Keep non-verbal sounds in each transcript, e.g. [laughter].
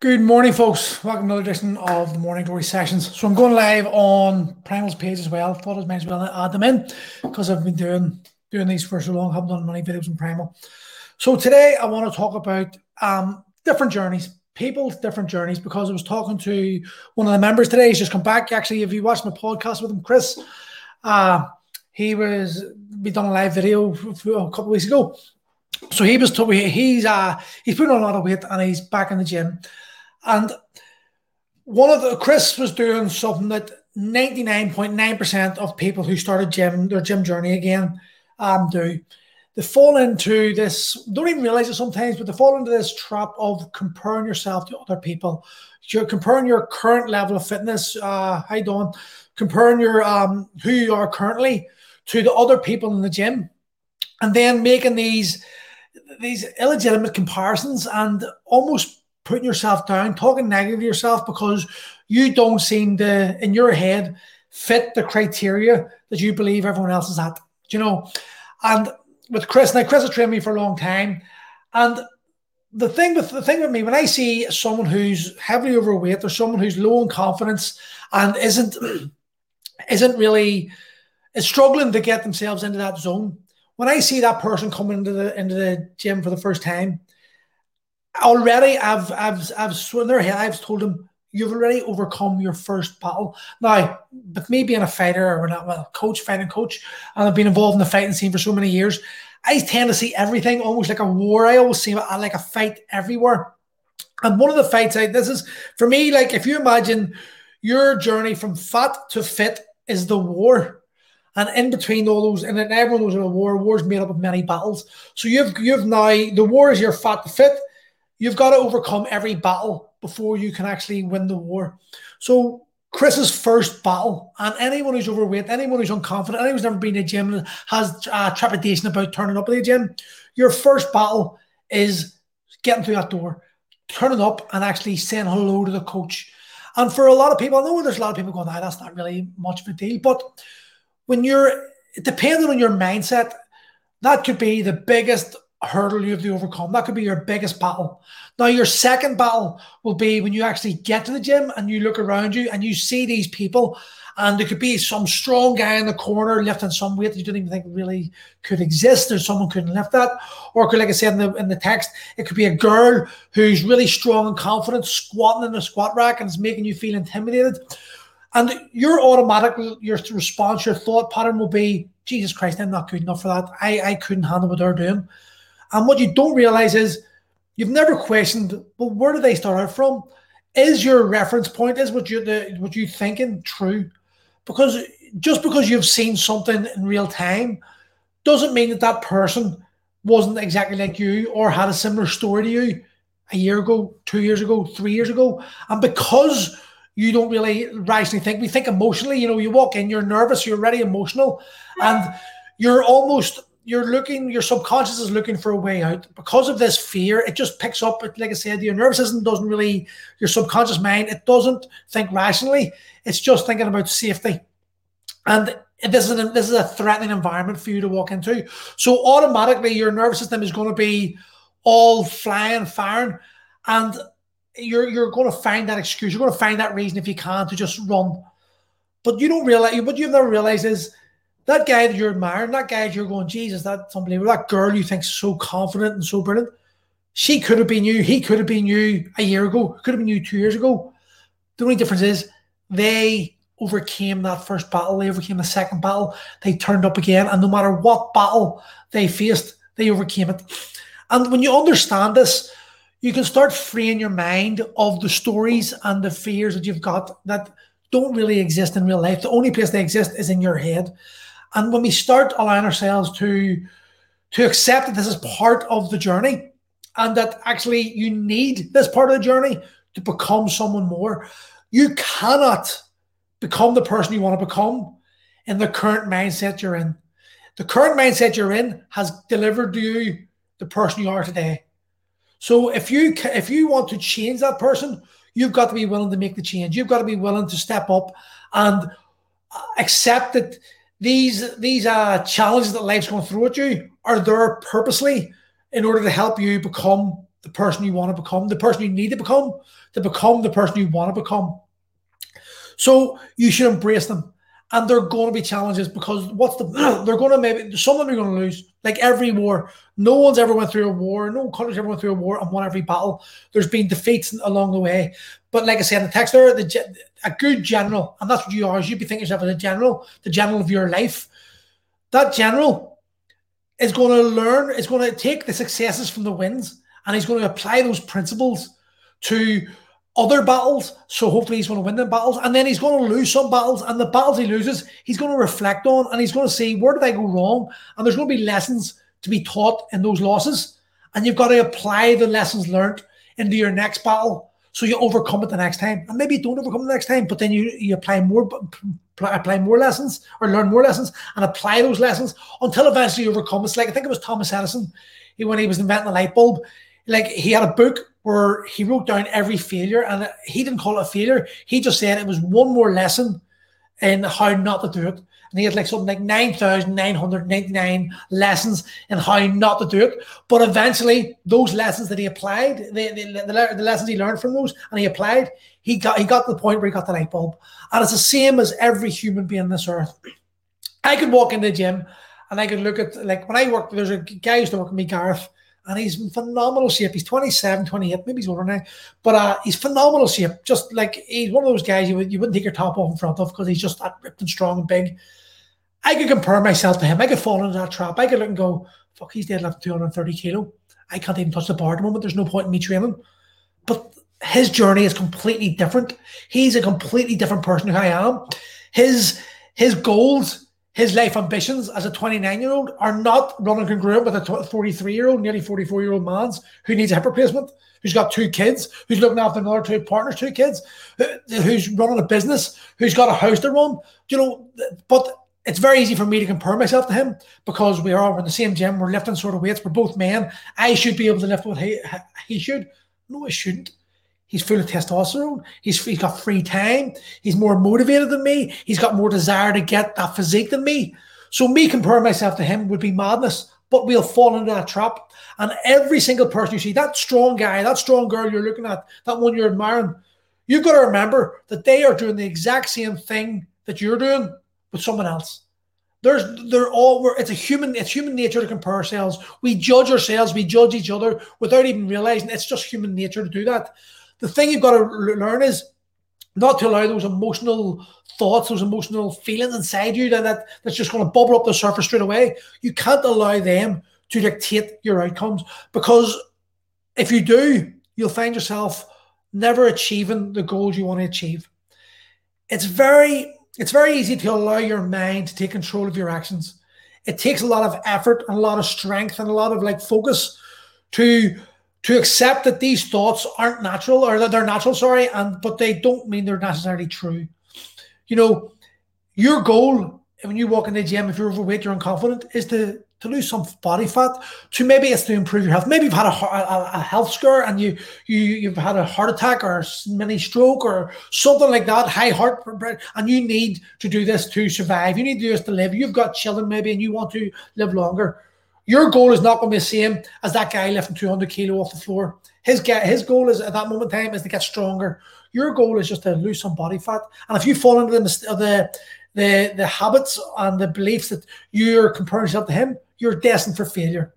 Good morning, folks. Welcome to another edition of the Morning Glory Sessions. So I'm going live on Primal's page as well. Thought I might as well add them in because I've been doing doing these for so long. I haven't done many videos on Primal. So today I want to talk about um, different journeys, people's different journeys. Because I was talking to one of the members today. He's just come back. Actually, if you watched my podcast with him, Chris, uh, he was we done a live video a couple of weeks ago. So he was told he's uh he's putting on a lot of weight and he's back in the gym and one of the Chris was doing something that 99.9% of people who started gym, their gym journey again, um, do. They fall into this, don't even realize it sometimes, but they fall into this trap of comparing yourself to other people. You're comparing your current level of fitness, uh, you doing? Comparing your um who you are currently to the other people in the gym, and then making these these illegitimate comparisons and almost putting yourself down, talking negative to yourself because you don't seem to, in your head, fit the criteria that you believe everyone else is at. Do you know? And with Chris, now Chris has trained me for a long time. And the thing with the thing with me, when I see someone who's heavily overweight or someone who's low in confidence and isn't [clears throat] isn't really is struggling to get themselves into that zone, when I see that person coming into the into the gym for the first time, already I've I've I've sworn their head. I've told them you've already overcome your first battle. Now, with me being a fighter or not, well, coach, fighting coach, and I've been involved in the fighting scene for so many years, I tend to see everything almost like a war. I always see like a fight everywhere. And one of the fights I this is for me, like if you imagine your journey from fat to fit is the war. And in between all those, and then everyone knows in a war, war's made up of many battles. So you've you've now the war is your fat to fit You've got to overcome every battle before you can actually win the war. So Chris's first battle, and anyone who's overweight, anyone who's unconfident, anyone who's never been to a gym and has uh, trepidation about turning up at the gym, your first battle is getting through that door, turning up and actually saying hello to the coach. And for a lot of people, I know there's a lot of people going, "Ah, that's not really much of a deal." But when you're depending on your mindset, that could be the biggest hurdle you have to overcome. That could be your biggest battle. Now, your second battle will be when you actually get to the gym and you look around you and you see these people, and there could be some strong guy in the corner lifting some weight that you didn't even think really could exist, or someone couldn't lift that. Or could, like I said in the in the text, it could be a girl who's really strong and confident, squatting in the squat rack, and it's making you feel intimidated. And your automatic your response, your thought pattern will be, Jesus Christ, I'm not good enough for that. I, I couldn't handle what they're doing. And what you don't realize is you've never questioned, well, where do they start out from? Is your reference point, is what you what you thinking true? Because just because you've seen something in real time doesn't mean that that person wasn't exactly like you or had a similar story to you a year ago, two years ago, three years ago. And because you don't really rationally think, we think emotionally, you know, you walk in, you're nervous, you're already emotional, and you're almost you're looking, your subconscious is looking for a way out. Because of this fear, it just picks up. Like I said, your nervous system doesn't really, your subconscious mind, it doesn't think rationally. It's just thinking about safety. And this is a, this is a threatening environment for you to walk into. So automatically, your nervous system is going to be all flying, firing, and you're you're going to find that excuse. You're going to find that reason if you can to just run. But you don't realize what you've never realized is that guy that you're admiring, that guy that you're going, Jesus, that's unbelievable. That girl you think so confident and so brilliant, she could have been you. He could have been you a year ago. Could have been you two years ago. The only difference is they overcame that first battle. They overcame the second battle. They turned up again, and no matter what battle they faced, they overcame it. And when you understand this, you can start freeing your mind of the stories and the fears that you've got that don't really exist in real life. The only place they exist is in your head. And when we start allowing ourselves to to accept that this is part of the journey and that actually you need this part of the journey to become someone more, you cannot become the person you want to become in the current mindset you're in. The current mindset you're in has delivered to you the person you are today. So if you if you want to change that person, you've got to be willing to make the change. You've got to be willing to step up and uh, accept that these these uh, challenges that life's going to throw at you are there purposely in order to help you become the person you want to become, the person you need to become, to become the person you want to become. So you should embrace them. And they're going to be challenges because what's the [clears throat] they're going to maybe some of them are going to lose. Like every war, no one's ever went through a war. No country's ever went through a war and won every battle. There's been defeats along the way. But like I said the text there, the, a good general, and that's what you are. You'd be thinking yourself as a general, the general of your life. That general is going to learn. Is going to take the successes from the wins, and he's going to apply those principles to other battles. So hopefully he's going to win the battles. And then he's going to lose some battles. And the battles he loses, he's going to reflect on and he's going to see where did I go wrong? And there's going to be lessons to be taught in those losses. And you've got to apply the lessons learned into your next battle. So you overcome it the next time. And maybe you don't overcome the next time, but then you, you apply more apply more lessons or learn more lessons and apply those lessons until eventually you overcome. It's like I think it was Thomas Edison he, when he was inventing the light bulb. Like he had a book where he wrote down every failure and he didn't call it a failure. He just said it was one more lesson in how not to do it. And he had like something like 9,999 lessons in how not to do it. But eventually, those lessons that he applied, the, the, the, the, lessons he learned from those and he applied, he got he got to the point where he got the light bulb. And it's the same as every human being on this earth. I could walk in the gym and I could look at, like, when I worked, there's a guy used to work with me, Gareth and he's in phenomenal shape. He's 27, 28, maybe he's older now, but uh, he's phenomenal shape. Just like he's one of those guys you, would, you wouldn't take your top off in front of because he's just that ripped and strong and big. I could compare myself to him. I could fall into that trap. I could look and go, fuck, he's dead deadlifting 230 kilo. I can't even touch the bar at the moment. There's no point in me training. But his journey is completely different. He's a completely different person who I am. His his goals his life ambitions as a 29 year old are not running congruent with a 43 year old, nearly 44 year old man's who needs a hip replacement, who's got two kids, who's looking after another two partners, two kids, uh, who's running a business, who's got a house to run. You know, but it's very easy for me to compare myself to him because we are in the same gym, we're lifting sort of weights, we're both men. I should be able to lift what he, he should. No, I shouldn't. He's full of testosterone. He's, he's got free time. He's more motivated than me. He's got more desire to get that physique than me. So me comparing myself to him would be madness. But we'll fall into that trap. And every single person you see, that strong guy, that strong girl you're looking at, that one you're admiring, you've got to remember that they are doing the exact same thing that you're doing with someone else. There's they're all we're, it's a human it's human nature to compare ourselves. We judge ourselves, we judge each other without even realizing it's just human nature to do that the thing you've got to learn is not to allow those emotional thoughts, those emotional feelings inside you that, that that's just going to bubble up the surface straight away. You can't allow them to dictate your outcomes because if you do, you'll find yourself never achieving the goals you want to achieve. It's very it's very easy to allow your mind to take control of your actions. It takes a lot of effort and a lot of strength and a lot of like focus to to accept that these thoughts aren't natural or that they're natural, sorry, and but they don't mean they're necessarily true. You know, your goal when you walk in the gym, if you're overweight, you're unconfident, is to to lose some body fat. To maybe it's to improve your health. Maybe you've had a, a, a health scare and you you you've had a heart attack or a mini stroke or something like that, high heart and you need to do this to survive. You need to do this to live. You've got children maybe, and you want to live longer your goal is not going to be the same as that guy lifting 200 kilo off the floor. His his goal is at that moment in time is to get stronger. Your goal is just to lose some body fat. And if you fall into the the the, the habits and the beliefs that you're comparing yourself to him, you're destined for failure.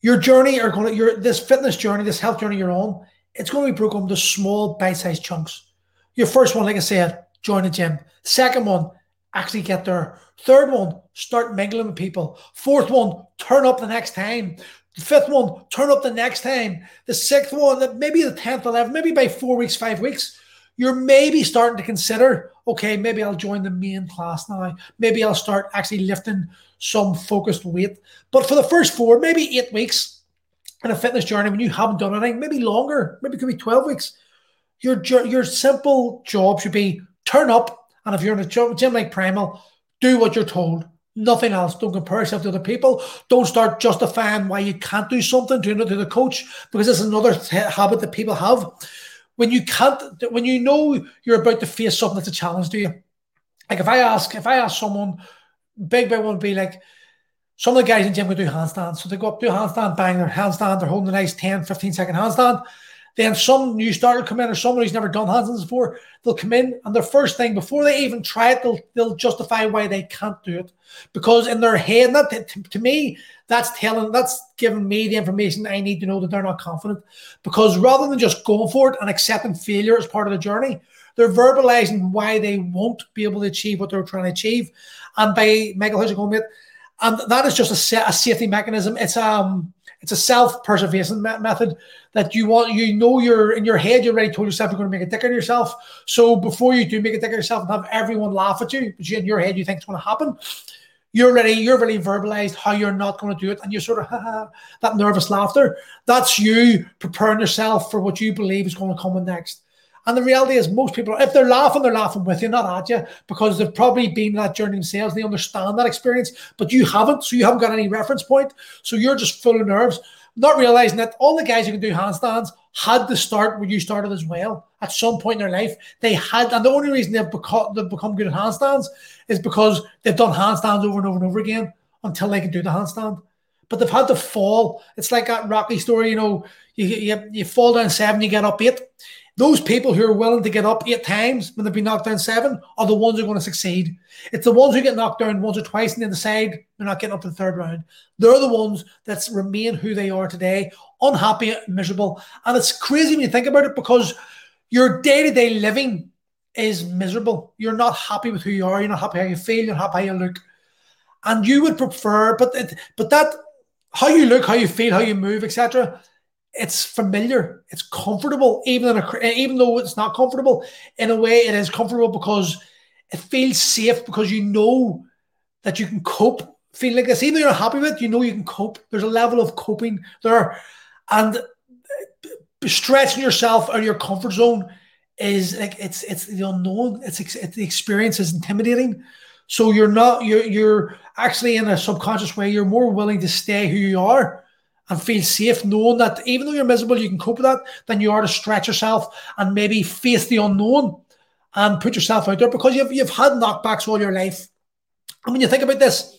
Your journey are going to your this fitness journey, this health journey you're on, it's going to be broken into small bite-sized chunks. Your first one, like I said, join a gym. Second one, actually get there. Third one, start mingling with people. Fourth one, turn up the next time. The fifth one, turn up the next time. The sixth one, maybe the 10th, 11th, maybe by four weeks, five weeks, you're maybe starting to consider, okay, maybe I'll join the main class now. Maybe I'll start actually lifting some focused weight. But for the first four, maybe eight weeks in a fitness journey, when you haven't done anything, maybe longer, maybe it could be 12 weeks, your, your simple job should be turn up. And if you're in a gym like Primal, do what you're told. Nothing else. Don't compare yourself to other people. Don't start justifying why you can't do something to, to the coach because it's another habit that people have. When you can't, when you know you're about to face something that's a challenge to you. Like if I ask, if I ask someone, big big one would be like, some of the guys in gym will do handstands. So they go up, do a handstand, bang, their handstand, they're holding a nice 10, 15 second handstand. Then some new starter come in or someone who's never done handstands before, they'll come in and their first thing, before they even try it, they'll, they'll justify why they can't do it. Because in their head, that to, to me, that's telling, that's giving me the information I need to know that they're not confident. Because rather than just going for it and accepting failure as part of the journey, they're verbalizing why they won't be able to achieve what they're trying to achieve. And by Michael, it going, mate? And that is just a, a safety mechanism. It's um it's a self-preservation method that you want you know you're in your head you already told yourself you're going to make a dick of yourself. So before you do make a dick of yourself and have everyone laugh at you but in your head you think it's going to happen you're ready you're really verbalized how you're not going to do it and you're sort of [laughs] that nervous laughter. That's you preparing yourself for what you believe is going to come next and the reality is, most people, if they're laughing, they're laughing with you, not at you, because they've probably been that journey themselves. They understand that experience, but you haven't. So you haven't got any reference point. So you're just full of nerves, not realizing that all the guys who can do handstands had to start where you started as well. At some point in their life, they had, and the only reason they've become, they've become good at handstands is because they've done handstands over and over and over again until they can do the handstand but they've had to fall. It's like that Rocky story, you know, you, you, you fall down seven, you get up eight. Those people who are willing to get up eight times when they've been knocked down seven are the ones who are going to succeed. It's the ones who get knocked down once or twice and then decide they're not getting up to the third round. They're the ones that remain who they are today, unhappy, miserable. And it's crazy when you think about it because your day to day living is miserable. You're not happy with who you are. You're not happy how you feel. You're not happy how you look. And you would prefer, but it, but that how you look, how you feel, how you move, etc it's familiar, it's comfortable, even a, eh, even though it's not comfortable. In a way, it is comfortable because it feels safe because you know that you can cope. Feel like this, even though you're not happy with it, you know you can cope. There's a level of coping there, and eh, stretching yourself out of your comfort zone is like it's it's the unknown. It's, it's the experience is intimidating. So you're not you're you're actually in a subconscious way you're more willing to stay who you are and feel safe knowing that even though you're miserable, you can cope with that, then you are to stretch yourself and maybe face the unknown and put yourself out there because you've, you've had knockbacks all your life. And when you think about this,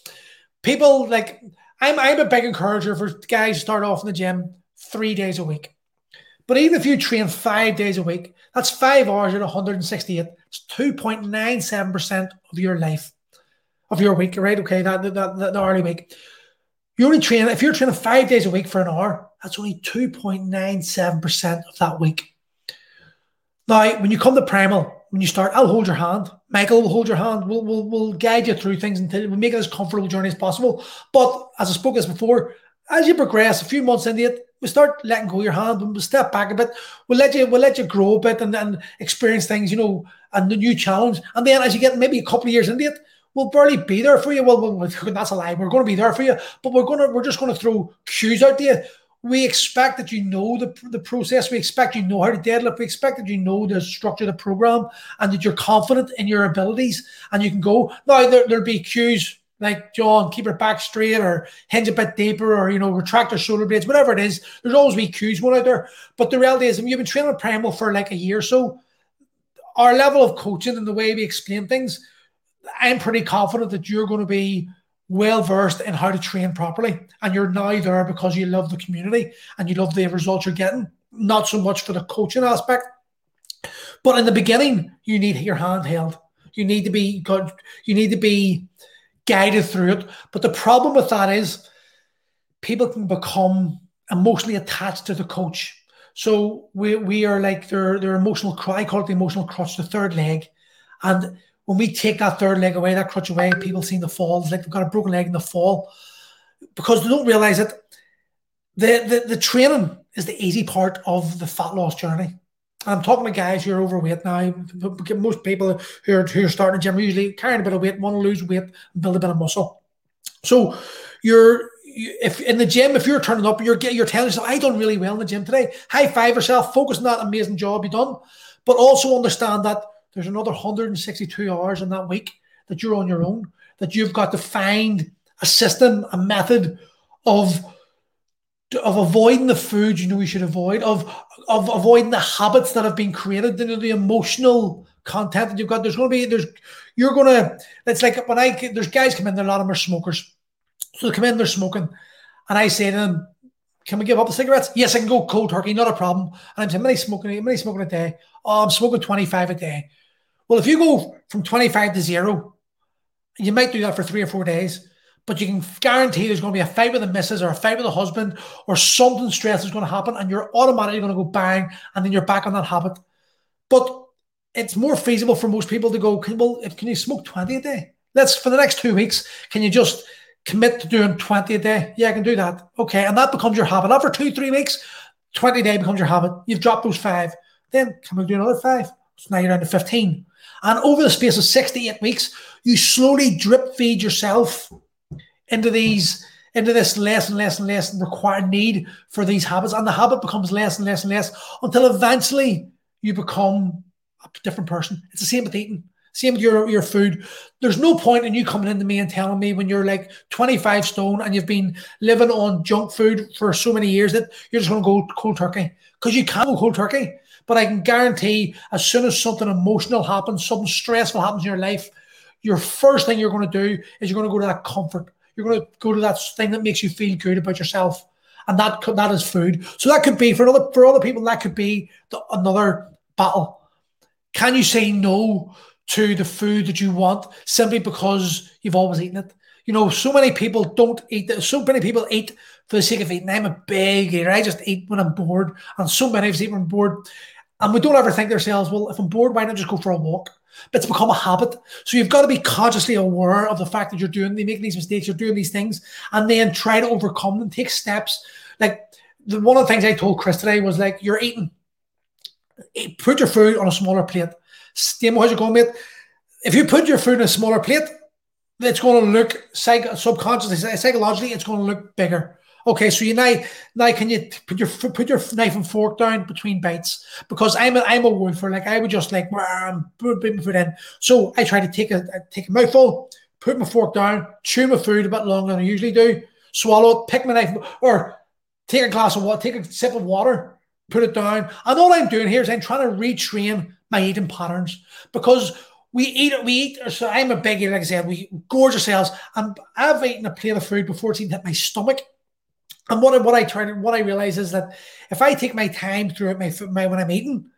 people like, I'm, I'm a big encourager for guys to start off in the gym three days a week. But even if you train five days a week, that's five hours at 168. It's 2.97% of your life, of your week, right? Okay, that, that, that the hourly week. You only train if you're training five days a week for an hour, that's only 2.97% of that week. Now, when you come to primal, when you start, I'll hold your hand. Michael will hold your hand. We'll, we'll, we'll guide you through things until we make it as comfortable journey as possible. But as I spoke as before, as you progress, a few months into it, we start letting go your hand. And we'll step back a bit. We'll let you we'll let you grow a bit and, and experience things, you know, and the new challenge. And then as you get maybe a couple of years into it, we'll barely be there for you. Well, that's a lie. We're going to be there for you, but we're going to we're just going to throw cues out to you. We expect that you know the, the process. We expect you know how to deadlift. We expect that you know the structure of the program and that you're confident in your abilities and you can go. Now, there, there'll be cues like John, keep your back straight or hinge a bit deeper or, you know, retract your shoulder blades, whatever it is. There's always be cues going out there. But the reality is, if you've been training Primal for like a year or so, our level of coaching and the way we explain things – I'm pretty confident that you're going to be well versed in how to train properly. And you're now there because you love the community and you love the results you're getting, not so much for the coaching aspect. But in the beginning, you need your hand held. You need to be good. You need to be guided through it. But the problem with that is people can become emotionally attached to the coach. So we, we are like their their emotional cry, I call it the emotional crutch, the third leg. And when we take that third leg away, that crutch away, people seem to fall. It's like they've got a broken leg in the fall because they don't realize that the, the, the training is the easy part of the fat loss journey. I'm talking to guys who are overweight now. Most people who are, who are starting a gym are usually carrying a bit of weight, want to lose weight, and build a bit of muscle. So you're if in the gym, if you're turning up, you're you're telling yourself, "I done really well in the gym today." High five yourself, focus on that amazing job you done, but also understand that there's another 162 hours in that week that you're on your own, that you've got to find a system, a method of of avoiding the food you know you should avoid, of of avoiding the habits that have been created, the, the emotional content that you've got. There's going to be there's you're going to. It's like when I there's guys come in, there, a lot of them are smokers, So they come in, they're smoking, and I say to them, "Can we give up the cigarettes?" Yes, I can go cold turkey, not a problem. And I'm saying, "How many smoking? Many smoking a day?" Oh, I'm smoking 25 a day. Well, if you go from 25 to zero, you might do that for three or four days but you can guarantee there's going to be a fight with the missus or a fight with the husband or something stress is going to happen and you're automatically going to go bang and then you're back on that habit. But it's more feasible for most people to go, well, can you smoke 20 a day? Let's for the next two weeks, can you just commit to doing 20 a day? Yeah, I can do that. Okay. And that becomes your habit. After two, three weeks, 20 a day becomes your habit. You've dropped those five. Then can we do another five? Now you're down to 15. And over the space of six to eight weeks, you slowly drip feed yourself into these into this less and less and less required need for these habits, and the habit becomes less and less and less until eventually you become a different person. It's the same with eating. Same with your, your food. There's no point in you coming into me and telling me when you're like 25 stone and you've been living on junk food for so many years that you're just going to go cold turkey because you can't go cold turkey. But I can guarantee as soon as something emotional happens, something stressful happens in your life, your first thing you're going to do is you're going to go to that comfort you're going to go to that thing that makes you feel good about yourself, and that that is food. So that could be for other for other people. That could be the, another battle. Can you say no to the food that you want simply because you've always eaten it? You know, so many people don't eat. So many people eat for the sake of eating. I'm a big eater. I just eat when I'm bored, and so many of us eat when I'm bored. And we don't ever think to ourselves, well, if I'm bored, why not just go for a walk? But it's become a habit. So you've got to be consciously aware of the fact that you're doing, they making these mistakes, you're doing these things, and then try to overcome them, take steps. Like the, one of the things I told Chris today was like, you're eating, put your food on a smaller plate. Same how's it going, mate? If you put your food in a smaller plate, it's going to look psych- subconsciously, psychologically, it's going to look bigger. Okay, so you now now can you put your put your knife and fork down between bites because I'm a, I'm a word for like I would just like put my food in. So I try to take a take a mouthful, put my fork down, chew my food a bit longer than I usually do, swallow it, pick my knife, or take a glass of water, take a sip of water, put it down. And all I'm doing here is I'm trying to retrain my eating patterns because we eat it, we eat so I'm a big eater, like I said, we gorge ourselves. And I've eaten a plate of food before it's even hit my stomach. And what, what I try to what I realize is that if I take my time throughout my, my when I'm eating,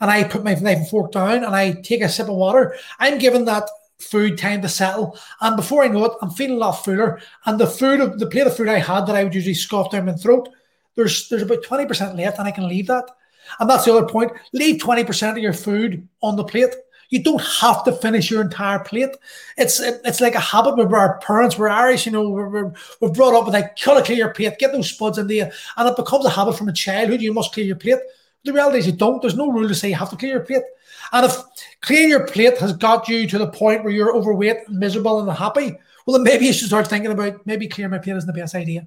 and I put my knife and fork down and I take a sip of water, I'm giving that food time to settle. And before I know it, I'm feeling a lot fuller. And the food the plate of food I had that I would usually scoff down my throat, there's there's about 20% left, and I can leave that. And that's the other point. Leave 20% of your food on the plate. You don't have to finish your entire plate. It's it's like a habit with our parents. We're Irish, you know. We're, we're, brought up with like, gotta clear your plate, get those spuds in there, and it becomes a habit from a childhood. You must clear your plate. The reality is you don't. There's no rule to say you have to clear your plate. And if clearing your plate has got you to the point where you're overweight, miserable, and unhappy, well, then maybe you should start thinking about maybe clearing my plate isn't the best idea.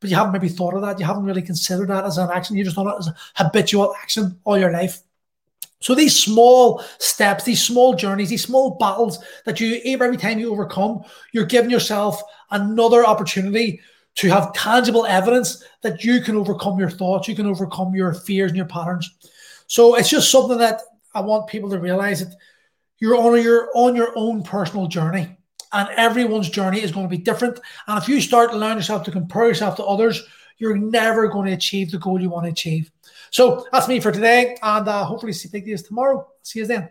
But you haven't maybe thought of that. You haven't really considered that as an action. You just done it as a habitual action all your life. So these small steps, these small journeys, these small battles that you every time you overcome, you're giving yourself another opportunity to have tangible evidence that you can overcome your thoughts, you can overcome your fears and your patterns. So it's just something that I want people to realize that you're on your on your own personal journey, and everyone's journey is going to be different. And if you start allowing yourself to compare yourself to others, you're never going to achieve the goal you want to achieve. So that's me for today, and uh, hopefully see you tomorrow. See you then.